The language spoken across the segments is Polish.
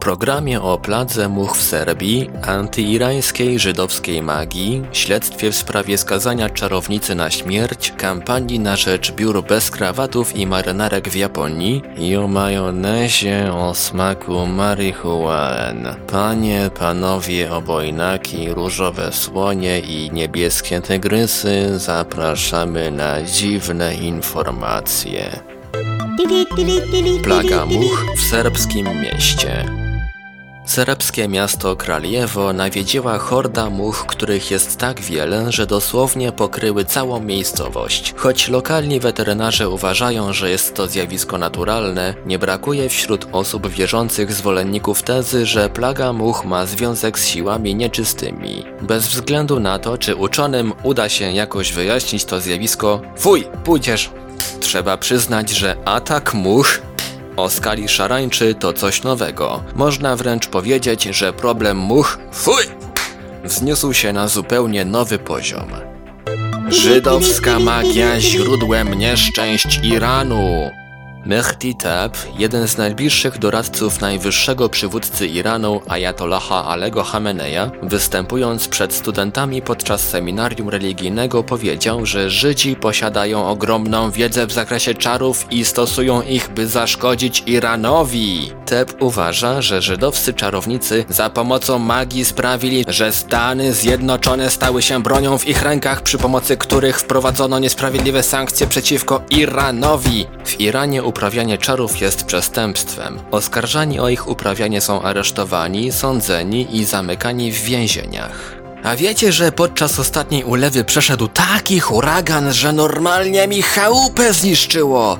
Programie o pladze much w Serbii, antyirańskiej żydowskiej magii, śledztwie w sprawie skazania czarownicy na śmierć, kampanii na rzecz biur bez krawatów i marynarek w Japonii i o majonezie o smaku marihuan. Panie, panowie obojnaki, różowe słonie i niebieskie tygrysy, zapraszamy na dziwne informacje. Plaga much w serbskim mieście. Serbskie miasto Kraljewo nawiedziła horda much, których jest tak wiele, że dosłownie pokryły całą miejscowość. Choć lokalni weterynarze uważają, że jest to zjawisko naturalne, nie brakuje wśród osób wierzących zwolenników tezy, że plaga much ma związek z siłami nieczystymi. Bez względu na to, czy uczonym uda się jakoś wyjaśnić to zjawisko, fuj, pójdziesz! Trzeba przyznać, że atak much o skali szarańczy to coś nowego. Można wręcz powiedzieć, że problem much, fuj, wzniósł się na zupełnie nowy poziom. Żydowska magia źródłem nieszczęść Iranu. Mehdi Tab, jeden z najbliższych doradców najwyższego przywódcy Iranu Ayatollaha Alego Hameneja, występując przed studentami podczas seminarium religijnego powiedział, że Żydzi posiadają ogromną wiedzę w zakresie czarów i stosują ich, by zaszkodzić Iranowi. Teb uważa, że żydowscy czarownicy za pomocą magii sprawili, że Stany Zjednoczone stały się bronią w ich rękach, przy pomocy których wprowadzono niesprawiedliwe sankcje przeciwko Iranowi. W Iranie uprawianie czarów jest przestępstwem. Oskarżani o ich uprawianie są aresztowani, sądzeni i zamykani w więzieniach. A wiecie, że podczas ostatniej ulewy przeszedł taki huragan, że normalnie mi chałupę zniszczyło?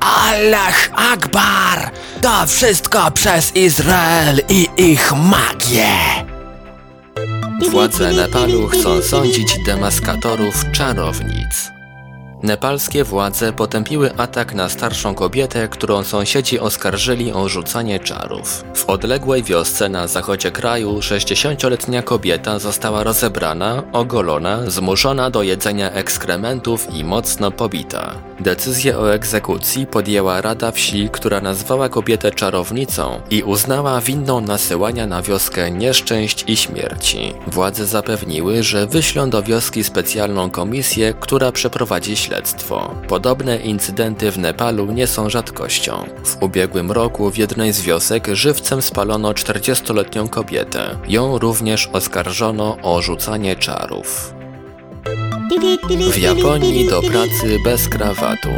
Allah Akbar! To wszystko przez Izrael i ich magię! Władze Nepalu chcą sądzić demaskatorów czarownic. Nepalskie władze potępiły atak na starszą kobietę, którą sąsiedzi oskarżyli o rzucanie czarów. W odległej wiosce na zachodzie kraju 60-letnia kobieta została rozebrana, ogolona, zmuszona do jedzenia ekskrementów i mocno pobita. Decyzję o egzekucji podjęła Rada Wsi, która nazwała kobietę czarownicą i uznała winną nasyłania na wioskę nieszczęść i śmierci. Władze zapewniły, że wyślą do wioski specjalną komisję, która przeprowadzi śledztwo. Podobne incydenty w Nepalu nie są rzadkością. W ubiegłym roku w jednej z wiosek żywcem spalono 40-letnią kobietę. Ją również oskarżono o rzucanie czarów. W Japonii do pracy bez krawatu.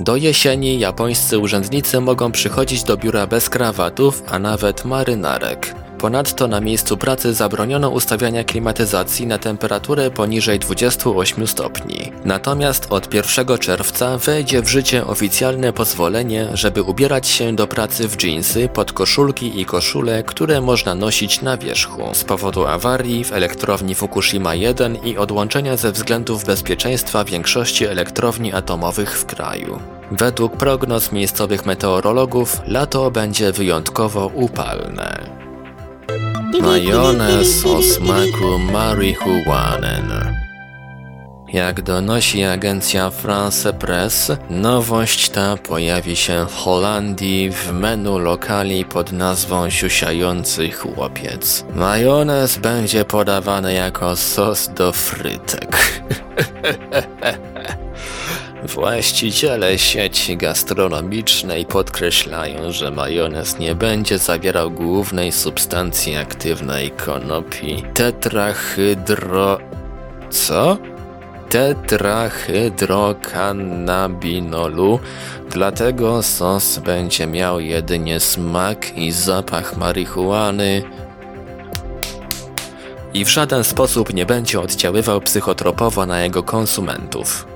Do jesieni japońscy urzędnicy mogą przychodzić do biura bez krawatów, a nawet marynarek. Ponadto na miejscu pracy zabroniono ustawiania klimatyzacji na temperaturę poniżej 28 stopni. Natomiast od 1 czerwca wejdzie w życie oficjalne pozwolenie, żeby ubierać się do pracy w dżinsy, podkoszulki i koszule, które można nosić na wierzchu. Z powodu awarii w elektrowni Fukushima 1 i odłączenia ze względów bezpieczeństwa większości elektrowni atomowych w kraju. Według prognoz miejscowych meteorologów lato będzie wyjątkowo upalne. Majonez o smaku marihuanen. Jak donosi agencja France Press, nowość ta pojawi się w Holandii w menu lokali pod nazwą Siusiający Chłopiec. Majonez będzie podawany jako sos do frytek. Właściciele sieci gastronomicznej podkreślają, że majonez nie będzie zawierał głównej substancji aktywnej konopi tetrahydro... Co? Tetrahydrokannabinolu, dlatego sos będzie miał jedynie smak i zapach marihuany i w żaden sposób nie będzie oddziaływał psychotropowo na jego konsumentów.